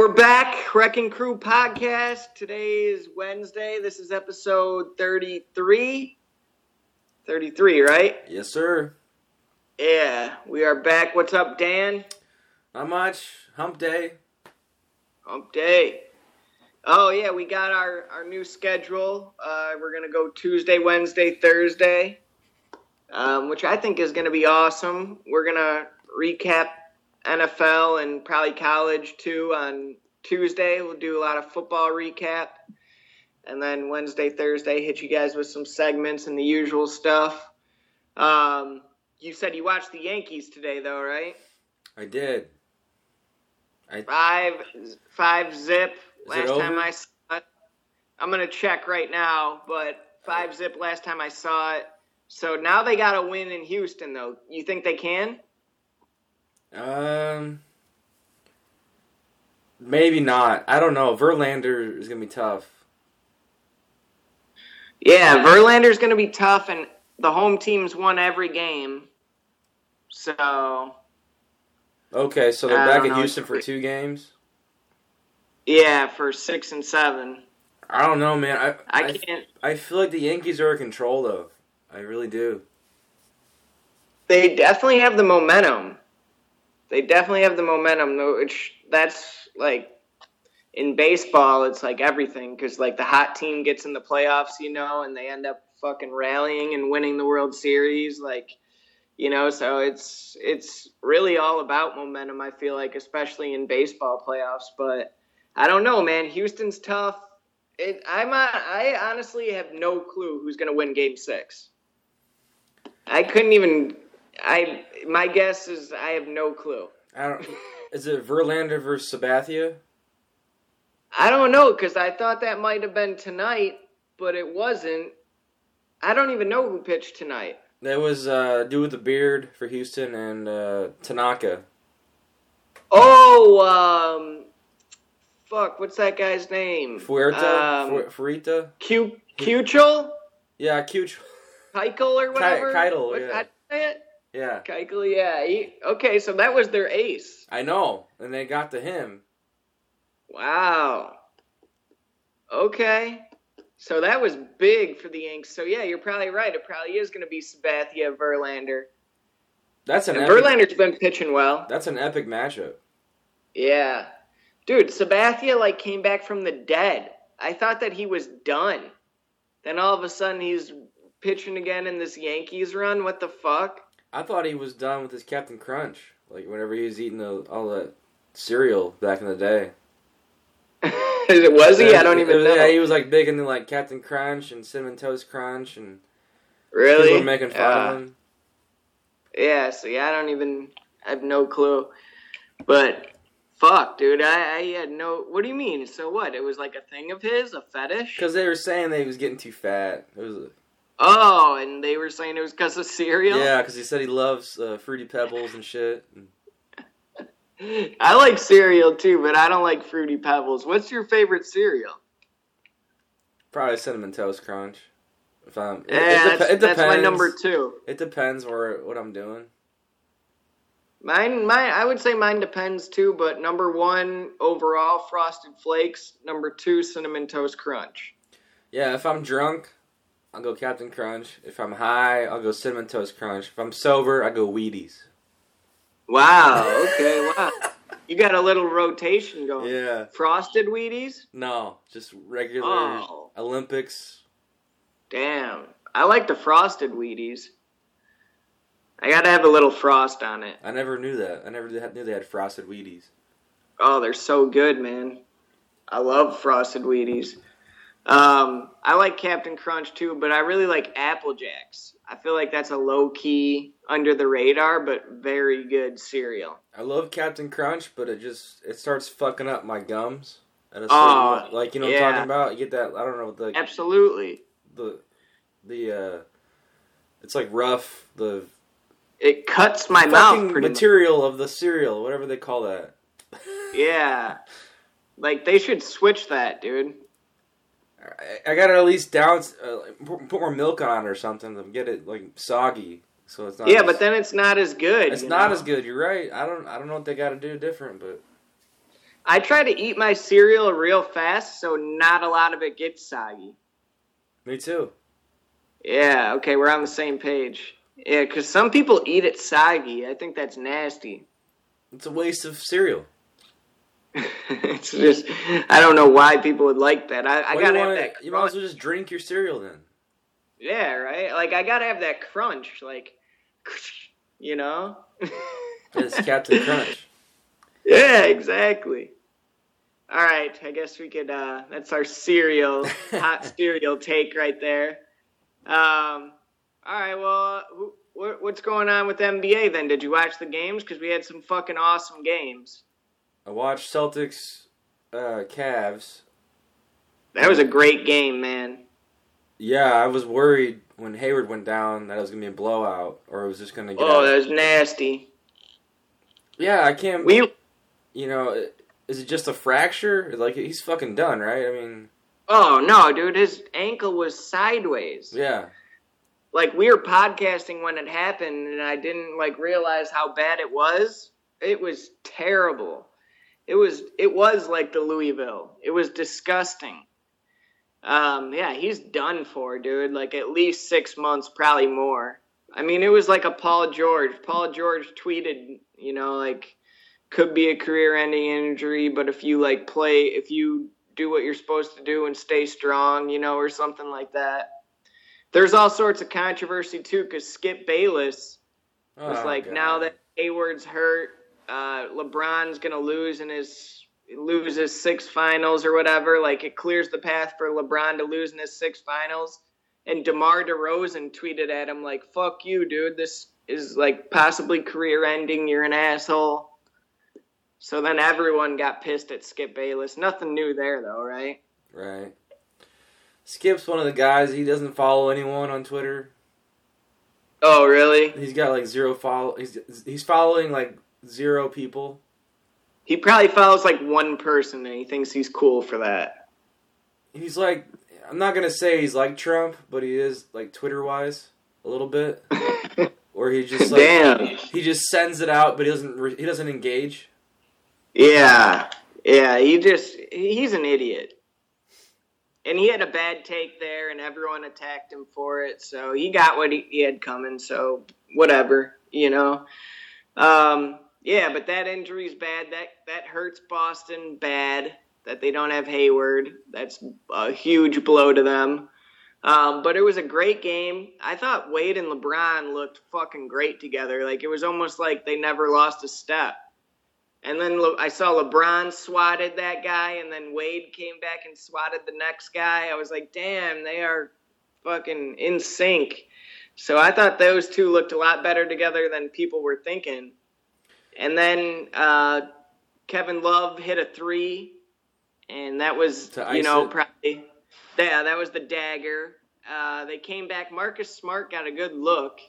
we're back. Wrecking Crew podcast. Today is Wednesday. This is episode 33. 33, right? Yes, sir. Yeah, we are back. What's up, Dan? Not much. Hump day. Hump day. Oh, yeah, we got our, our new schedule. Uh, we're going to go Tuesday, Wednesday, Thursday, um, which I think is going to be awesome. We're going to recap NFL and probably college too on Tuesday. We'll do a lot of football recap. And then Wednesday, Thursday, hit you guys with some segments and the usual stuff. Um, you said you watched the Yankees today, though, right? I did. I, five, five zip. Last time I saw it, I'm gonna check right now, but five zip last time I saw it. So now they got a win in Houston, though. You think they can? Um, maybe not. I don't know. Verlander is gonna be tough. Yeah, Verlander's gonna be tough, and the home team's won every game. So. Okay, so they're back in Houston for two games. Yeah, for six and seven. I don't know, man. I I can't. I, I feel like the Yankees are in control, though. I really do. They definitely have the momentum. They definitely have the momentum. Which that's like in baseball, it's like everything because like the hot team gets in the playoffs, you know, and they end up fucking rallying and winning the World Series, like you know. So it's it's really all about momentum. I feel like, especially in baseball playoffs, but I don't know, man. Houston's tough. It, I'm I honestly have no clue who's going to win Game Six. I couldn't even. I my guess is I have no clue. I don't. is it Verlander versus Sabathia? I don't know because I thought that might have been tonight, but it wasn't. I don't even know who pitched tonight. That was uh, dude with the beard for Houston and uh, Tanaka. Oh, um, fuck, what's that guy's name? Fuerta? Um, Fuerta? Q Kuchel? Yeah, Kuchel. Keuchel or whatever. Keitel, yeah. How say it? Yeah. Keuchel, yeah. He, okay, so that was their ace. I know, and they got to him. Wow. Okay. So that was big for the Yanks. So yeah, you're probably right. It probably is going to be Sabathia Verlander. That's an and epic, Verlander's been pitching well. That's an epic matchup. Yeah, dude. Sabathia like came back from the dead. I thought that he was done. Then all of a sudden he's pitching again in this Yankees run. What the fuck? I thought he was done with his Captain Crunch. Like whenever he was eating the, all that cereal back in the day. was he? I don't even was, know. Yeah, he was like big into like Captain Crunch and Cinnamon Toast Crunch and really people were making fun uh, of him. Yeah, so yeah, I don't even I have no clue. But fuck, dude, I, I had no. What do you mean? So what? It was like a thing of his, a fetish? Because they were saying that he was getting too fat. It was. Oh, and they were saying it was because of cereal. Yeah, because he said he loves uh, fruity pebbles and shit. I like cereal too, but I don't like fruity pebbles. What's your favorite cereal? Probably cinnamon toast crunch. If I'm, yeah, it, it, that's, it that's my number two. It depends where what I'm doing. Mine, mine, I would say mine depends too, but number one overall, Frosted Flakes. Number two, Cinnamon Toast Crunch. Yeah, if I'm drunk, I'll go Captain Crunch. If I'm high, I'll go Cinnamon Toast Crunch. If I'm sober, I go Wheaties. Wow. Okay. wow. You got a little rotation going. Yeah. Frosted Wheaties? No, just regular oh. Olympics. Damn. I like the frosted Wheaties. I gotta have a little frost on it. I never knew that. I never knew they had frosted Wheaties. Oh, they're so good, man. I love frosted Wheaties. Um, I like Captain Crunch too, but I really like Apple Jacks. I feel like that's a low key, under the radar, but very good cereal. I love Captain Crunch, but it just it starts fucking up my gums. At a oh, like you know yeah. what I'm talking about. You get that? I don't know the absolutely the the uh, it's like rough the. It cuts my mouth. material much. of the cereal, whatever they call that. yeah, like they should switch that, dude. I, gotta at least down, uh, put more milk on it or something to get it like soggy, so it's not. Yeah, as, but then it's not as good. It's not know? as good. You're right. I don't. I don't know what they got to do different, but. I try to eat my cereal real fast, so not a lot of it gets soggy. Me too. Yeah. Okay, we're on the same page. Yeah, because some people eat it soggy. I think that's nasty. It's a waste of cereal. it's just I don't know why people would like that. I, I gotta have that. Crunch. You might as well just drink your cereal then. Yeah, right. Like I gotta have that crunch, like, you know. it's Captain Crunch. Yeah, exactly. All right, I guess we could. uh That's our cereal, hot cereal take right there. Um. All right. Well, who, what's going on with NBA then? Did you watch the games? Because we had some fucking awesome games. I watched Celtics, uh, Cavs. That was a great game, man. Yeah, I was worried when Hayward went down that it was gonna be a blowout or it was just gonna get. Oh, out. that was nasty. Yeah, I can't. We, you know, is it just a fracture? Like he's fucking done, right? I mean. Oh no, dude! His ankle was sideways. Yeah. Like we were podcasting when it happened, and I didn't like realize how bad it was. It was terrible. It was it was like the Louisville. It was disgusting. Um, yeah, he's done for, dude. Like at least six months, probably more. I mean, it was like a Paul George. Paul George tweeted, you know, like could be a career-ending injury, but if you like play, if you do what you're supposed to do and stay strong, you know, or something like that. There's all sorts of controversy too, because Skip Bayless was oh, like, God. now that Hayward's hurt, uh, LeBron's gonna lose in his loses six finals or whatever, like it clears the path for LeBron to lose in his six finals. And DeMar DeRozan tweeted at him like, "Fuck you, dude. This is like possibly career ending. You're an asshole." So then everyone got pissed at Skip Bayless. Nothing new there though, right? Right. Skip's one of the guys. He doesn't follow anyone on Twitter. Oh, really? He's got like zero follow. He's he's following like zero people. He probably follows like one person and he thinks he's cool for that. He's like, I'm not gonna say he's like Trump, but he is like Twitter wise a little bit. Where he just like, Damn. he just sends it out, but he doesn't he doesn't engage. Yeah, yeah. He just he's an idiot, and he had a bad take there, and everyone attacked him for it. So he got what he, he had coming. So whatever, you know. Um, yeah, but that injury's bad. That that hurts Boston bad. That they don't have Hayward. That's a huge blow to them. Um, but it was a great game. I thought Wade and LeBron looked fucking great together. Like it was almost like they never lost a step. And then Le- I saw LeBron swatted that guy, and then Wade came back and swatted the next guy. I was like, damn, they are fucking in sync. So I thought those two looked a lot better together than people were thinking. And then uh, Kevin Love hit a three, and that was you know it. probably yeah that was the dagger. Uh, they came back. Marcus Smart got a good look,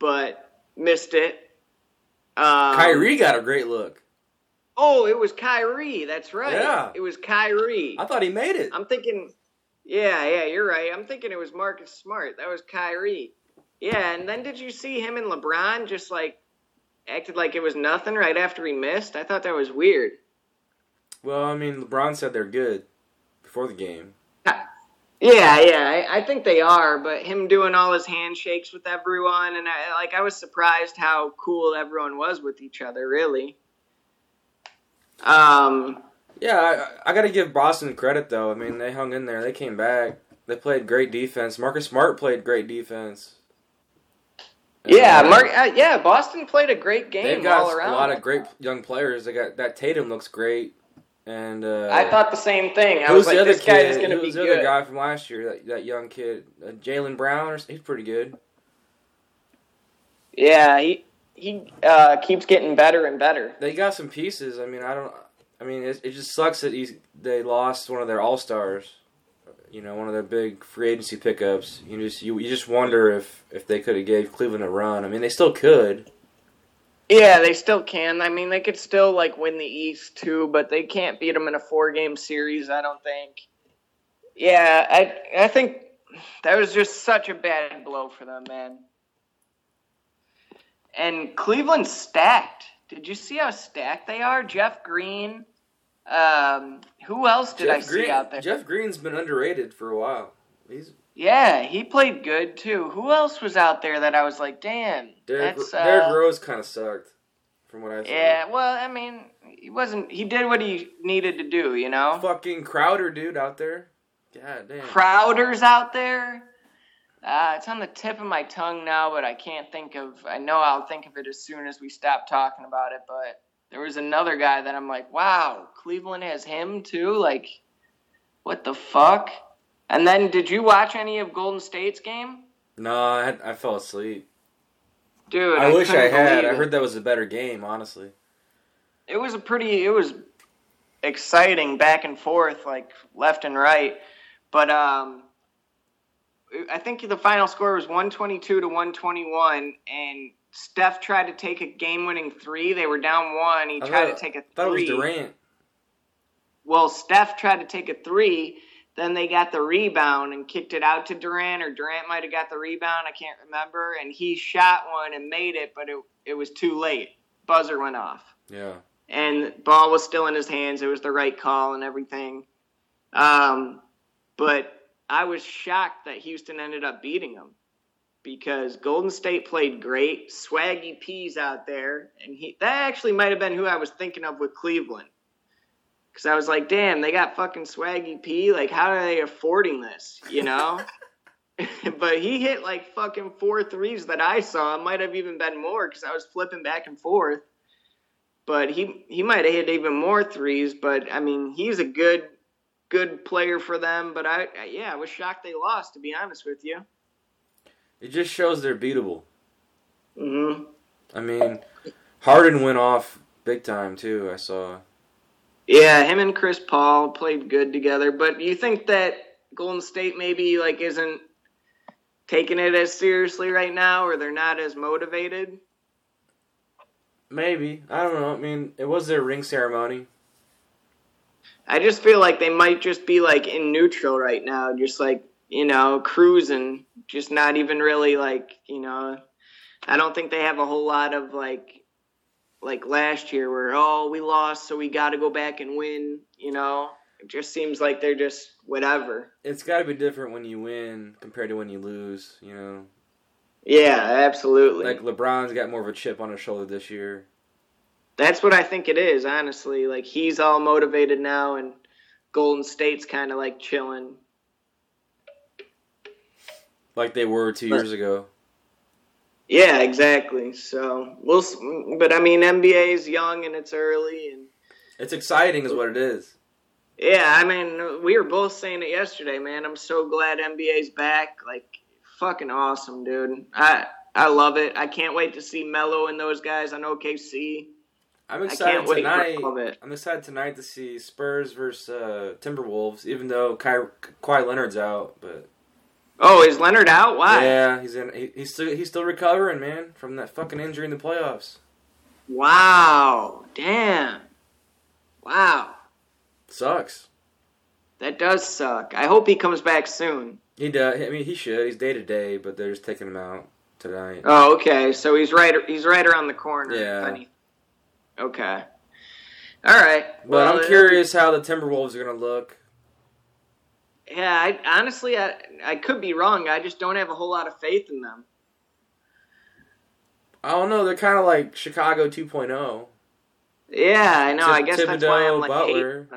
but missed it. Um, Kyrie got a great look. Oh, it was Kyrie. That's right. Yeah, it was Kyrie. I thought he made it. I'm thinking. Yeah, yeah, you're right. I'm thinking it was Marcus Smart. That was Kyrie. Yeah, and then did you see him and LeBron just like acted like it was nothing right after he missed? I thought that was weird. Well, I mean, LeBron said they're good before the game. Yeah, yeah, I, I, think they are. But him doing all his handshakes with everyone, and I, like I was surprised how cool everyone was with each other. Really. Um. Yeah, I, I got to give Boston credit though. I mean, they hung in there. They came back. They played great defense. Marcus Smart played great defense. Yeah, Mark. Uh, yeah, Boston played a great game They've got all around. A lot of great young players. They got that Tatum looks great, and uh, I thought the same thing. I was like, this kid? guy is going to be the good. other guy from last year? That, that young kid, uh, Jaylen Brown. He's pretty good. Yeah, he he uh, keeps getting better and better. They got some pieces. I mean, I don't. I mean, it, it just sucks that he's they lost one of their all stars you know, one of their big free agency pickups. You just you, you just wonder if if they could have gave Cleveland a run. I mean, they still could. Yeah, they still can. I mean, they could still like win the East too, but they can't beat them in a four-game series. I don't think. Yeah, I I think that was just such a bad blow for them, man. And Cleveland stacked. Did you see how stacked they are? Jeff Green, Um, who else did I Jeff see out there? Jeff Green's been underrated for a while. He's Yeah, he played good too. Who else was out there that I was like, damn, Derek. that's uh, Derrick Rose kind of sucked, from what I saw. Yeah, well, I mean, he wasn't. He did what he needed to do, you know. Fucking Crowder, dude, out there. God damn. Crowder's out there. Uh, it's on the tip of my tongue now, but I can't think of. I know I'll think of it as soon as we stop talking about it. But there was another guy that I'm like, wow, Cleveland has him too. Like, what the fuck? And then, did you watch any of Golden State's game, no, I, had, I fell asleep. dude? I, wish I had. I heard that was a better game, honestly. it was a pretty it was exciting back and forth like left and right but um i think the final score was 122 to 121 and steph tried to take a game-winning three they were down one he I tried thought- to take a thought it was Durant. well steph tried to take a three then they got the rebound and kicked it out to Durant, or Durant might have got the rebound. I can't remember. And he shot one and made it, but it, it was too late. Buzzer went off Yeah. and ball was still in his hands. It was the right call and everything. Um, but I was shocked that Houston ended up beating him because Golden State played great. Swaggy P's out there, and he that actually might have been who I was thinking of with Cleveland. Because I was like, damn, they got fucking Swaggy P. Like, how are they affording this? You know. but he hit like fucking four threes that I saw. It might have even been more because I was flipping back and forth but he he might have hit even more threes. But I mean, he's a good good player for them. But I, I yeah, I was shocked they lost. To be honest with you. It just shows they're beatable. hmm I mean, Harden went off big time too. I saw. Yeah, him and Chris Paul played good together. But you think that Golden State maybe like isn't taking it as seriously right now, or they're not as motivated? Maybe I don't know. I mean, it was their ring ceremony. I just feel like they might just be like in neutral right now, just like you know cruising, just not even really like you know. I don't think they have a whole lot of like like last year where oh we lost so we got to go back and win. You know, it just seems like they're just whatever. It's got to be different when you win compared to when you lose. You know, Yeah, absolutely. like LeBron's got more of a chip on his shoulder this year. That's what I think it is, honestly. Like he's all motivated now, and Golden State's kind of like chilling. Like they were two But- years ago. Yeah, exactly. So we'll, but I mean, NBA is young and it's early, and It's exciting, is what it is. yeah, I mean, we were both saying it yesterday, man. I'm so glad NBA's back. Like, fucking awesome, dude. I I love it. I can't wait to see Melo and those guys on OKC. I'm I excited can't wait tonight. I'm excited tonight to see Spurs versus uh, Timberwolves. Even though Ky- Kawhi Leonard's out, but Oh, is Leonard out? Why? yeah, he's in. He, he's still he's still recovering, man, from that fucking injury in the playoffs. Wow. Damn. Wow. Sucks. That does suck. I hope he comes back soon. He does. I mean, he should. He's day to day, but they're just taking him out tonight. Oh, okay. So he's right. He's right around the corner. Yeah. Okay. All right. But Well, I'm curious how the Timberwolves are gonna look. Yeah. I honestly, I I could be wrong. I just don't have a whole lot of faith in them. I don't know. They're kind of like Chicago oh. 2.0. Yeah, I know. I guess that's why I'm like Butler.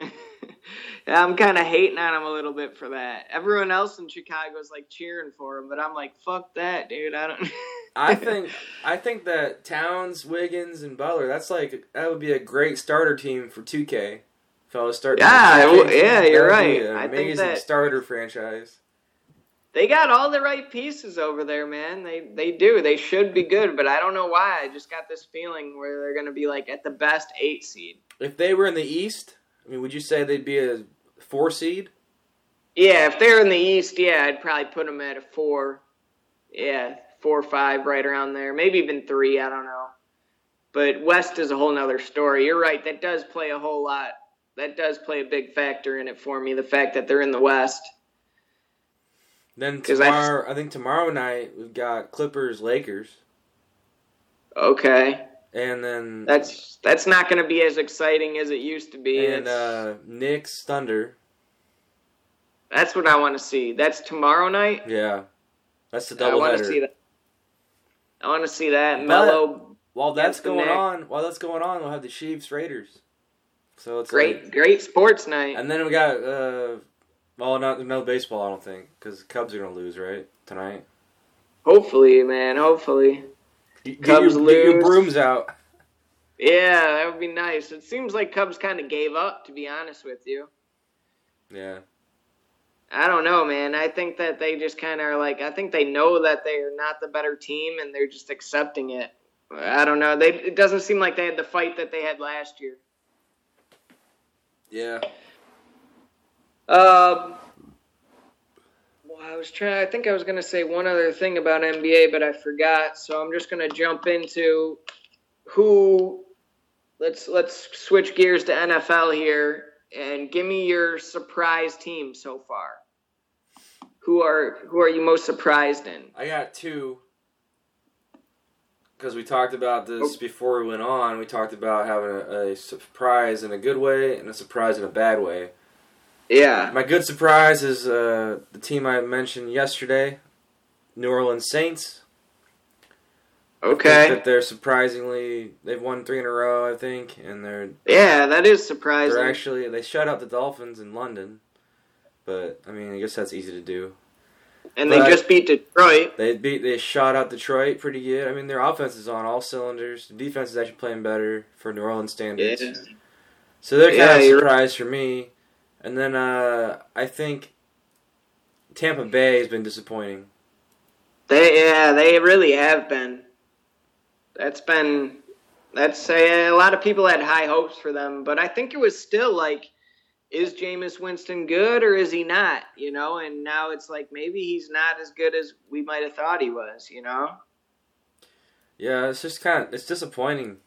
hating. yeah, I'm kind of hating on him a little bit for that. Everyone else in Chicago is like cheering for him, but I'm like, fuck that, dude. I don't. I think I think that Towns, Wiggins, and Butler. That's like that would be a great starter team for 2K. I starting, Yeah, the it 2K w- yeah, you're that would be right. I think amazing that- starter franchise. They got all the right pieces over there, man. They they do. They should be good, but I don't know why. I just got this feeling where they're gonna be like at the best eight seed. If they were in the East, I mean, would you say they'd be a four seed? Yeah, if they're in the East, yeah, I'd probably put them at a four. Yeah, four or five, right around there. Maybe even three. I don't know. But West is a whole nother story. You're right. That does play a whole lot. That does play a big factor in it for me. The fact that they're in the West. Then 'Cause I just- tomorrow, I think tomorrow night we've got Clippers Lakers, Okay. And then That's that's not going to be as exciting as it used to be. and uh, Knicks Thunder. that's what I want to see. That's tomorrow night. Yeah, that's the I double want to see that. I want to see that Melo. While that's going Knicks. on, while that's going on, we'll have the Chiefs Raiders. So it's Great, like- great sports night. and then we got uh, well, not no baseball. I don't think because Cubs are gonna lose right tonight. Hopefully, man. Hopefully. Get Cubs your, get your brooms out. Yeah, that would be nice. It seems like Cubs kind of gave up, to be honest with you. Yeah, I don't know, man. I think that they just kind of are like, I think they know that they are not the better team and they're just accepting it. I don't know. They it doesn't seem like they had the fight that they had last year. Yeah. Um, well, I was trying. I think I was gonna say one other thing about NBA, but I forgot. So I'm just gonna jump into who. Let's let's switch gears to NFL here and give me your surprise team so far. Who are who are you most surprised in? I got two. Because we talked about this before we went on. We talked about having a, a surprise in a good way and a surprise in a bad way. Yeah. My good surprise is uh, the team I mentioned yesterday, New Orleans Saints. Okay. that they're surprisingly they've won three in a row, I think, and they're Yeah, that is surprising. they're actually they shut out the Dolphins in London. But I mean, I guess that's easy to do. And they but- just beat Detroit. They beat they shot out Detroit pretty good. I mean, their offense is on all cylinders. The defense is actually playing better for New Orleans standards. Yeah. So they're Yeah, kind of you're- surprise for me. And then uh, I think Tampa Bay has been disappointing. They yeah, they really have been. That's been that's a, a lot of people had high hopes for them, but I think it was still like is Jameis Winston good or is he not, you know? And now it's like maybe he's not as good as we might have thought he was, you know? Yeah, it's just kind of it's disappointing.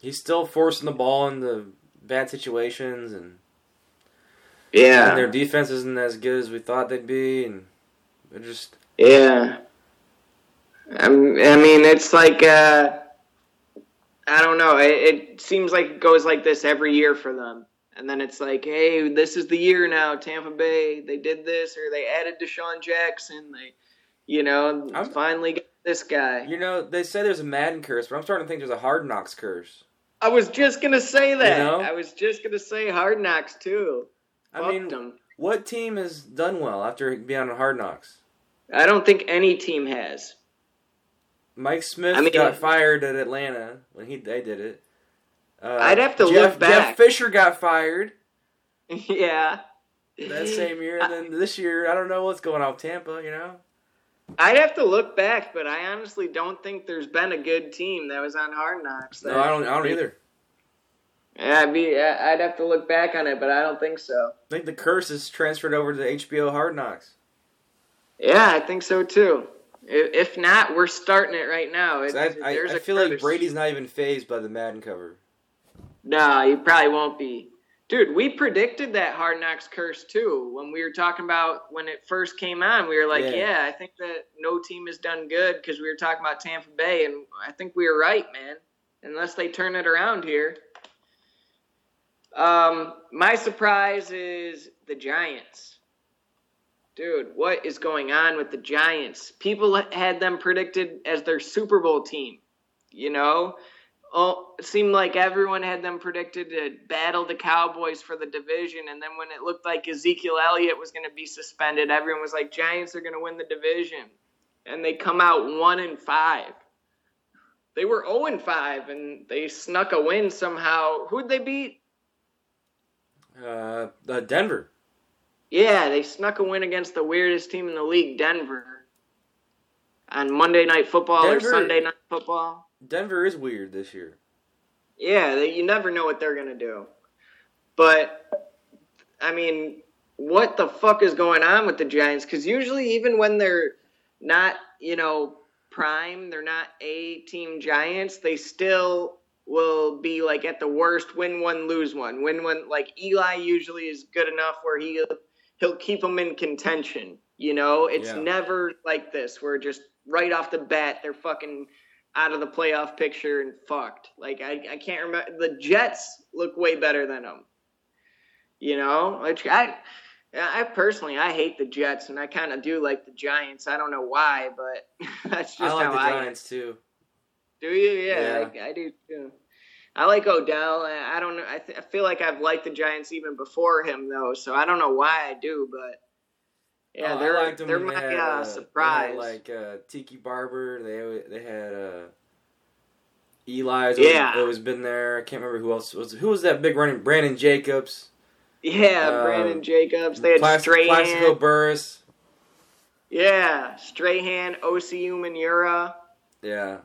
He's still forcing the ball into bad situations, and, Yeah. and their defense isn't as good as we thought they'd be, and they're just Yeah. I'm, I mean, it's like, uh, I don't know. It, it seems like it goes like this every year for them. And then it's like, hey, this is the year now. Tampa Bay, they did this, or they added DeSean Jackson. They, you know, I'm- finally got this guy. you know they say there's a Madden curse, but I'm starting to think there's a Hard Knocks curse. I was just gonna say that. You know? I was just gonna say Hard Knocks too. I Fuck mean, them. what team has done well after being on Hard Knocks? I don't think any team has. Mike Smith I mean- got fired at Atlanta when he they did it. Uh, I'd have to Jeff, look back. Jeff. Fisher got fired yeah. that same year, and then this year I don't know what's going on with Tampa. You know, I'd have to look back, but I honestly don't think there's been a good team that was on Hard Knocks. no, I don't. I don't either. Yeah, I'd, be, I'd have to look back on it, but I don't think so. I think the curse is transferred over to HBO Hard Knocks. Yeah, I think so too. If not, we're starting it right now. It, I, I, there's I a feel like. Brady's not even fazed by the Madden cover. No, he probably won't be. Dude, we predicted that Hard Knocks curse too when we were talking about when it first came on. We were like, Yeah. yeah, I think that no team has done good because we were talking about Tampa Bay, and I think we were right, man. Unless they turn it around here. Um, my surprise is the Giants. Dude, what is going on with the Giants? People had them predicted as their Super Bowl team. You know, oh, it seemed like everyone had them predicted to battle the Cowboys for the division, and then when it looked like Ezekiel Elliott was going to be suspended, everyone was like, "Giants are going to win the division," and they come out one and five. They were zero and five, and they snuck a win somehow. Who'd they beat? Uh, uh, Denver. Yeah, they snuck a win against the weirdest team in the league, Denver, on Monday Night Football Denver- or Sunday Night Football. Denver is weird this year. Yeah, you never know what they're gonna do. But I mean, what the fuck is going on with the Giants? Because usually, even when they're not, you know, prime, they're not A team Giants. They still will be like at the worst, win one, lose one, win one. Like Eli usually is good enough where he he'll keep them in contention. You know, it's Yeah. never like this where just right off the bat they're fucking out of the playoff picture and fucked. Like I, I can't remember. The Jets look way better than them. You know, which I, I personally I hate the Jets and I kind of do like the Giants. I don't know why, but that's just how I like how the I. Giants too. Do you? Yeah, Yeah. I, I do too. I like Odell. I I don't know. I, th- I feel like I've liked the Giants even before him, though. So I don't know why I do, but yeah, Oh, they're liked 'em they're when my they had, uh, uh, they had, surprise. like uh, Tiki Barber. They they had uh, Eli's. Yeah. always, always been there. I can't remember who else was. Who was that big running? Brandon Jacobs. yeah, uh, Brandon Jacobs. They had Plas- Strahan. Plaxico Burress. Yeah, Strahan, Osi Umenyiora, Yeah.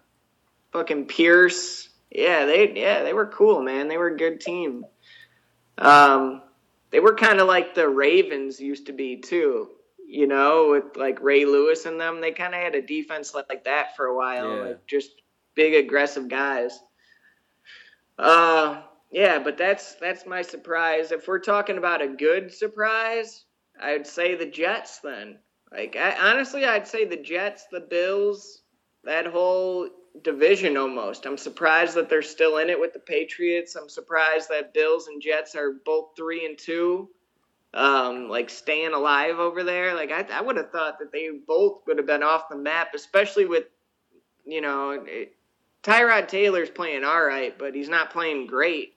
fucking Pierce. Yeah, they yeah they were cool, man. They were a good team. Um, they were kind of like the Ravens used to be too. You know, with like Ray Lewis and them, they kind of had a defense like, that for a while, Yeah. like just big aggressive guys. Uh, yeah, but that's that's my surprise. If we're talking about a good surprise, I'd say the Jets. Then, like, I, honestly, I'd say the Jets, the Bills, that whole division almost. I'm surprised that they're still in it with the Patriots. I'm surprised that Bills and Jets are both three and two, um, like staying alive over there. Like I, I would have thought that they both would have been off the map, especially with, you know, it, Tyrod Taylor's playing all right, but he's not playing great.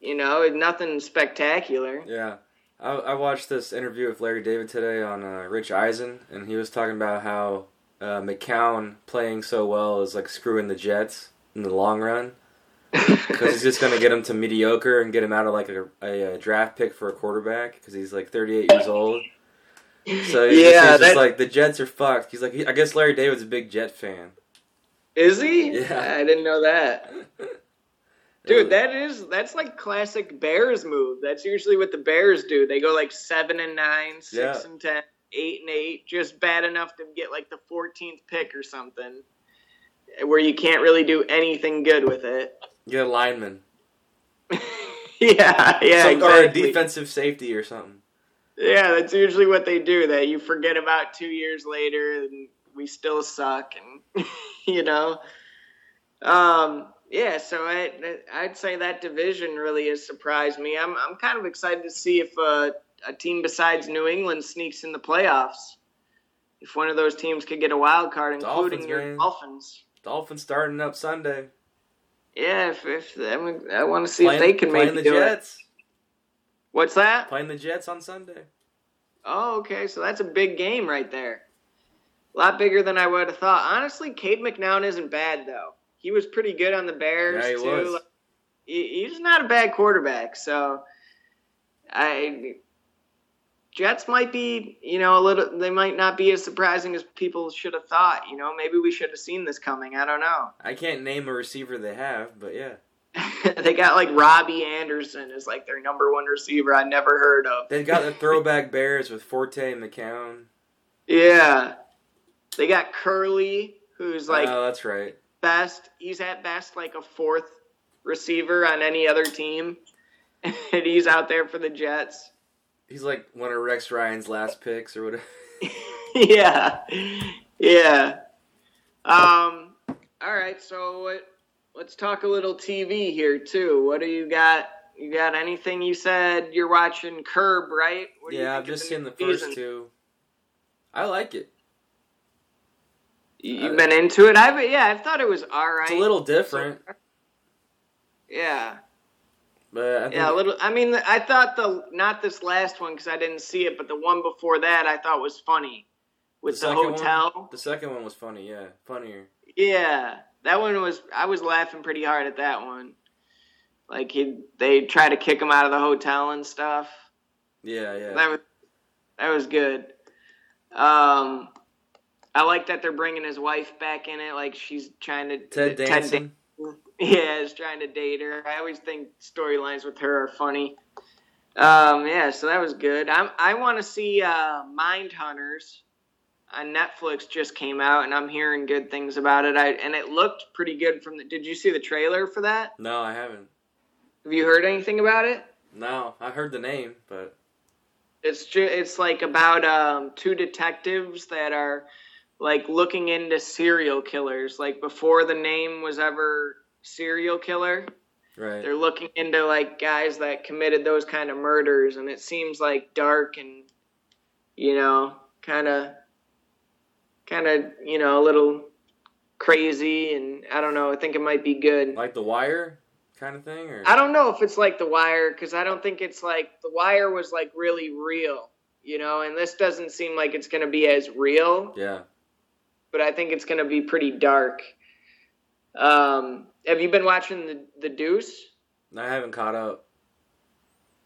You know, nothing spectacular. Yeah. I, I watched this interview with Larry David today on uh, Rich Eisen, and he was talking about how uh, McCown playing so well is like screwing the Jets in the long run because he's just going to get him to mediocre and get him out of like a, a, uh draft pick for a quarterback because he's like 38 years old. So he's, Yeah, just, he's just like the Jets are fucked. He's like, I guess Larry David's a big Jet fan. Is he? Yeah. I didn't know that. Dude, that is that's like classic Bears move. That's usually what the Bears do. They go like seven and nine, six Yeah. and ten, eight and eight, just bad enough to get like the fourteenth pick or something, where you can't really do anything good with it. get a lineman, yeah, yeah, Some- or a defensive safety or something. Yeah, that's usually what they do. That you forget about two years later, and we still suck, and you know. Um, yeah, so I, I'd say that division really has surprised me. I'm, I'm kind of excited to see if uh, a team besides New England sneaks in the playoffs. If one of those teams could get a wild card, including Dolphins, your man. Dolphins. Dolphins starting up Sunday. Yeah, if, if I, mean, I want to see playing, if they can playing maybe the do it. Jets. What's that? Playing the Jets on Sunday. Oh, okay. So that's a big game right there. A lot bigger than I would have thought. Honestly, Cade McNown isn't bad though. He was pretty good on the Bears Yeah, he too. He- he's not a bad quarterback. So, I Jets might be, you know, a little. They might not be as surprising as people should have thought. You know, maybe we should have seen this coming. I don't know. I can't name a receiver they have, but yeah. they got like Robbie Anderson is like their number one receiver. I never heard of. They've got the throwback Bears with Forte and McCown. Yeah, they got Kerley, who's like oh, that's right. best. He's at best like a fourth receiver on any other team, and he's out there for the Jets. He's like one of Rex Ryan's last picks or whatever. yeah, yeah. Um. All right, so what, let's talk a little TV here too. What do you got? You got anything? You said you're watching Curb, right? What Yeah, I've just seen the first season? two. I like it. You- You've been into it. I've yeah, I thought it was all right. It's a little different, Yeah. But I Yeah, a little. I mean, I thought the not this last one because I didn't see it, but the one before that I thought was funny with the, one- hotel. the second one was funny. Yeah, funnier. Yeah, that one was. I was laughing pretty hard at that one. Like he, they try to kick him out of the hotel and stuff. Yeah, yeah. That was that was good. Um, I like that they're bringing his wife back in it. Like she's trying to Ted Danson. Yeah, is trying to date her. I always think storylines with her are funny. Um, yeah, so that was good. I'm, I want to see uh, Mind Hunters on Netflix. Just came out, and I'm hearing good things about it. I and it looked pretty good from the. Did you see the trailer for that? No, I haven't. Have you heard anything about it? No, I heard the name, but It's ju- it's like about um, two detectives that are like looking into serial killers. Like before the name was ever serial killer, Right. they're looking into like guys that committed those kind of murders, and it seems like dark and you know, kind of, kind of, you know, a little crazy, and I don't know. I think it might be good. Like The Wire kind of thing, or I don't know if it's like The Wire because I don't think it's like The Wire was like really real, you know, and this doesn't seem like it's going to be as real, yeah. but I think it's going to be pretty dark. Um, have you been watching the the Deuce? I haven't caught up.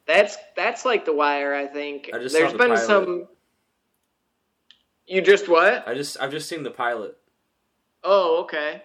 That's that's like The Wire, I think. I just There's saw the been pilot. some. You just what? I just I've just seen the pilot. Oh, okay.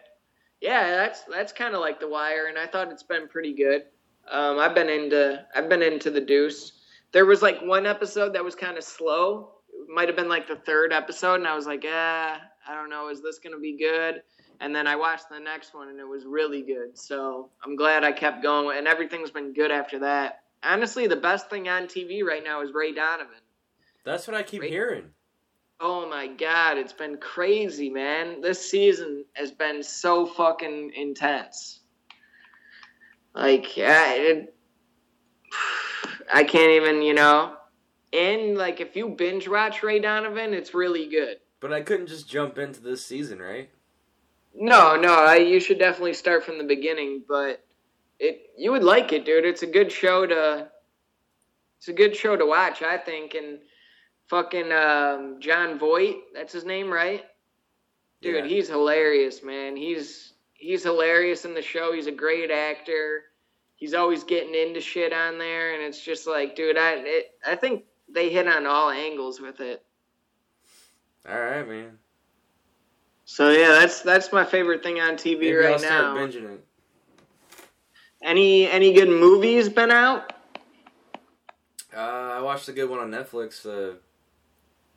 Yeah, that's that's kind of like The Wire, and I thought it's been pretty good. Um, I've been into I've been into the Deuce. There was like one episode that was kind of slow. It might have been like the third episode, and I was like, ah, I don't know, is this gonna be good? And then I watched the next one, and it was really good. So I'm glad I kept going, and everything's been good after that. Honestly, the best thing on TV right now is Ray Donovan. That's what I keep Right. hearing. Oh my god, it's been crazy, man. This season has been so fucking intense. Like, I, it, I can't even, you know. And like, if you binge watch Ray Donovan, it's really good. But I couldn't just jump into this season, right? No, no, I, you should definitely start from the beginning. But it, you would like it, dude. It's a good show to. It's a good show to watch, I think. And fucking um, Jon Voight, that's his name, right? Dude, Yeah. he's hilarious, man. He's he's hilarious in the show. He's a great actor. He's always getting into shit on there, and it's just like, dude, I it, I think they hit on all angles with it. All right, man. So yeah, that's that's my favorite thing on TV Maybe right I'll start now. binging it. Any any good movies been out? Uh, I watched a good one on Netflix uh,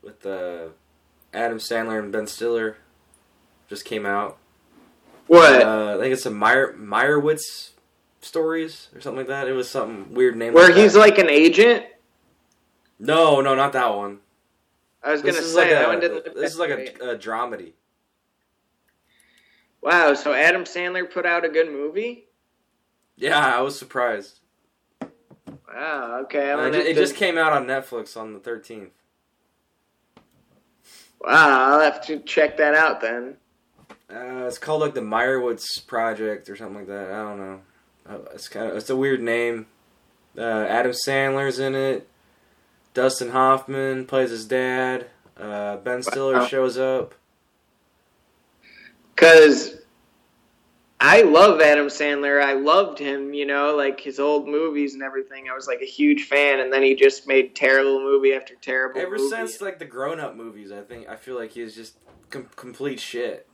with uh, Adam Sandler and Ben Stiller. Just came out. What? Uh, I think it's a Meyer Meyerowitz stories or something like that. It was something weird name. Where like he's that. like an agent? no, no, not that one. I was This gonna say like that a one didn't this is like a, a dramedy. Wow, so Adam Sandler put out a good movie? Yeah, I was surprised. Wow, okay. I'm it, ju- it just came out on Netflix on the thirteenth. Wow, I'll have to check that out then. Uh, it's called like the Meyerowitz Project or something like that. I don't know. Uh, it's kind of it's a weird name. Uh, Adam Sandler's in it. Dustin Hoffman plays his dad. Uh, ben Stiller Wow. shows up. Cause I love Adam Sandler. I loved him, you know, like his old movies and everything. I was like a huge fan, and then he just made terrible movie after terrible Ever movie. since like the grown up movies, I think I feel like he's just com- complete shit.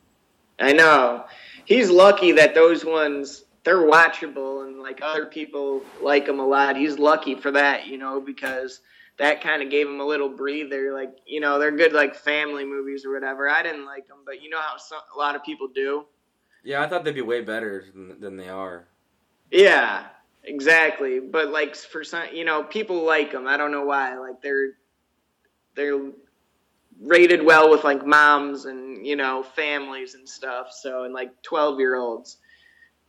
I know. He's lucky that those ones they're watchable and like other people like him a lot. He's lucky for that, you know, because that kind of gave him a little breather. Like, you know, they're good like family movies or whatever. I didn't like them, but you know how some, a lot of people do. Yeah, I thought they'd be way better than, than they are. Yeah, exactly. But like for some, you know, people like them. I don't know why. Like they're they're rated well with like moms and you know families and stuff. So and like twelve year olds.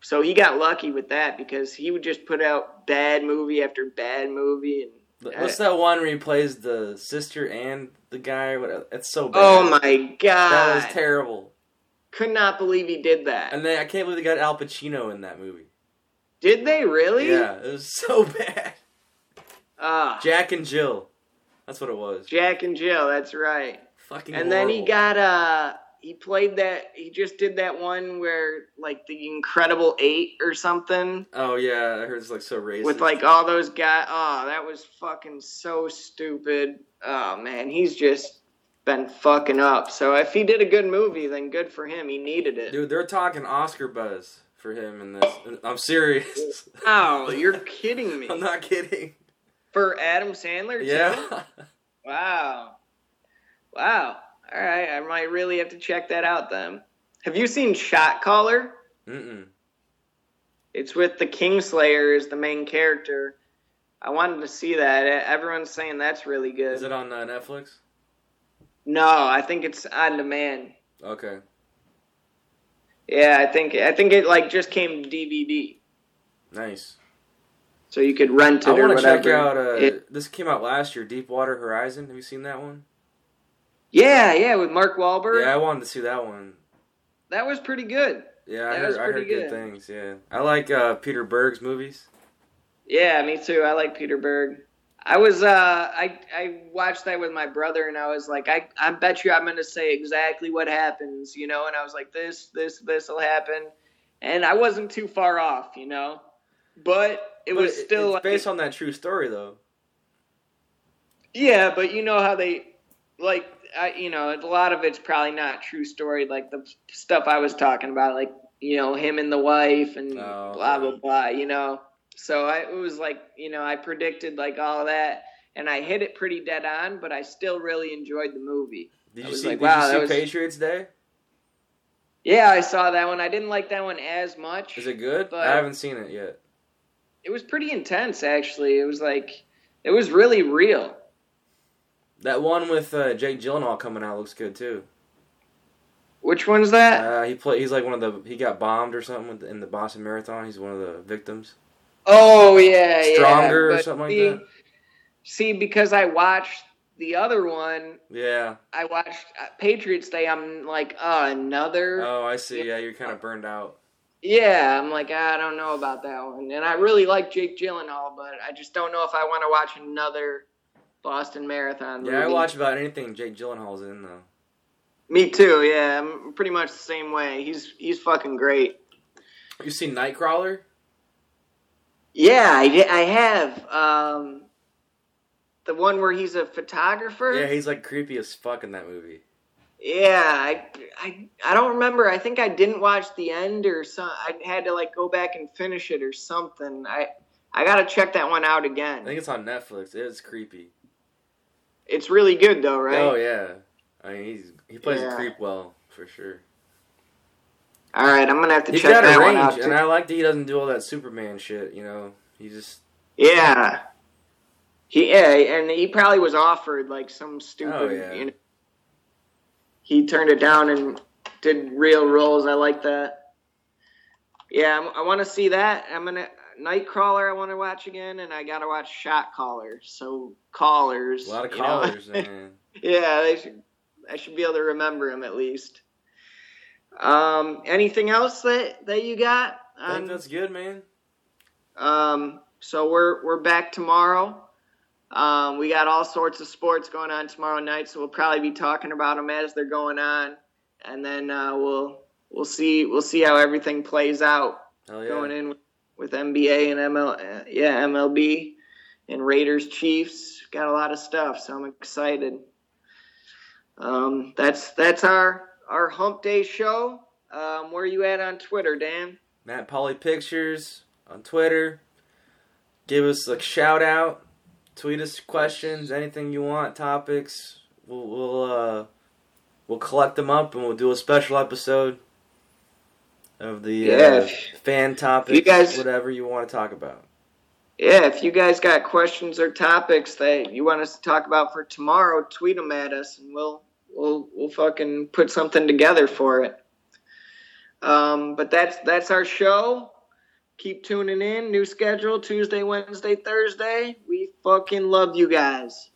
So he got lucky with that because he would just put out bad movie after bad movie and. What's that one where he plays the sister and the guy? What? It's so bad. Oh my god! That was terrible. Could not believe he did that. And then I can't believe they got Al Pacino in that movie. did they really? Yeah, it was so bad. Ah, Jack and Jill. That's what it was. Jack and Jill. That's right. Fucking And then he horrible. got uh he played that he just did that one where like the Incredible Eight or something Oh yeah, I heard it's like so racist. with like all those guys. Oh, that was fucking so stupid. Oh man, he's just been fucking up. So if he did a good movie, then good for him. He needed it. dude, they're talking Oscar buzz for him in this. I'm serious. Oh, you're kidding me. I'm not kidding. For Adam Sandler, too? Yeah. Wow. Wow. All right, I might really have to check that out then. Have you seen Shot Caller? Mm-mm. It's with the Kingslayer as the main character. I wanted to see that. Everyone's saying that's really good. Is it on uh, Netflix? no, I think it's on demand. Okay. Yeah, I think I think it like just came DVD, Nice. so you could rent it I want to check out. Uh, It- this came out last year. Deepwater Horizon. Have you seen that one? Yeah, yeah, with Mark Wahlberg. Yeah, I wanted to see that one. That was pretty good. Yeah, I That heard, I heard good good. things. Yeah, I like uh, Peter Berg's movies. Yeah, me too. I like Peter Berg. I was uh I I watched that with my brother and I was like I I bet you I'm going to say exactly what happens, you know, and I was like this this this will happen. And I wasn't too far off, you know. But it But was still it's like, based on that true story, though. Yeah, but you know how they like I you know, a lot of it's probably not true story like the stuff I was talking about like, you know, him and the wife and Oh, blah blah blah, you know. So I it was like, you know, I predicted like all that and I hit it pretty dead on, but I still really enjoyed the movie. Did I you was see? like, did wow, you see was- Patriots Day? Yeah, I saw that one. I didn't like that one as much. Is it good? But- I haven't seen it yet. It was pretty intense actually. It was like it was really real. That one with uh, Jake Gyllenhaal coming out looks good too. Which one's that? Uh, he play. He's like one of the. He got bombed or something in the Boston Marathon. He's one of the victims. Oh yeah, yeah. Stronger or But something like that? See, because I watched the other one, Yeah. I watched uh, Patriots Day. I'm like, oh, another. Oh, I see. Yeah, you're kind of burned out. Yeah, I'm like, I don't know about that one. And I really like Jake Gyllenhaal, but I just don't know if I want to watch another Boston Marathon. Yeah, I watch about anything Jake Gyllenhaal's in though. Me too. Yeah, I'm pretty much the same way. He's he's fucking great. You seen Nightcrawler? Yeah, I, di- I have. Um, the one where he's a photographer. Yeah, he's like creepy as fuck in that movie. Yeah, I, I, I don't remember. I think I didn't watch the end or some. I had to like go back and finish it or something. I I gotta check that one out again. I think it's on Netflix. It's creepy. It's really good though, right? Oh yeah. I mean, he's he plays Yeah. creep well for sure. All right, I'm gonna have to He's check got that a one out. too. and I like that he doesn't do all that Superman shit. You know, he just Yeah. He yeah, and he probably was offered like some stupid. Oh, yeah. You know, he turned it down and did real roles. I like that. Yeah, I'm, I want to see that. I'm gonna Nightcrawler. I want to watch again, and I gotta watch Shot Caller. So callers. a lot of you know? callers, man. yeah, they should. I should be able to remember them at least. Um, anything else that that you got? I think that's good, man. um, so we're we're back tomorrow. Um, we got all sorts of sports going on tomorrow night, so we'll probably be talking about them as they're going on, and then uh, we'll we'll see we'll see how everything plays out yeah. going in with, NBA and ML yeah MLB and Raiders Chiefs. Got a lot of stuff, so I'm excited. Um, that's that's our our Hump Day show. Um, where you at on Twitter, Dan? Matt Polly Pictures on Twitter. Give us a shout out. Tweet us questions, anything you want, topics. We'll we'll uh we'll collect them up and we'll do a special episode of the Yeah, uh, if- fan topics, guys- whatever you want to talk about. Yeah, if you guys got questions or topics that you want us to talk about for tomorrow, tweet them at us, and we'll we'll we'll fucking put something together for it. Um, but that's that's our show. Keep tuning in. New schedule Tuesday, Wednesday, Thursday. We fucking love you guys.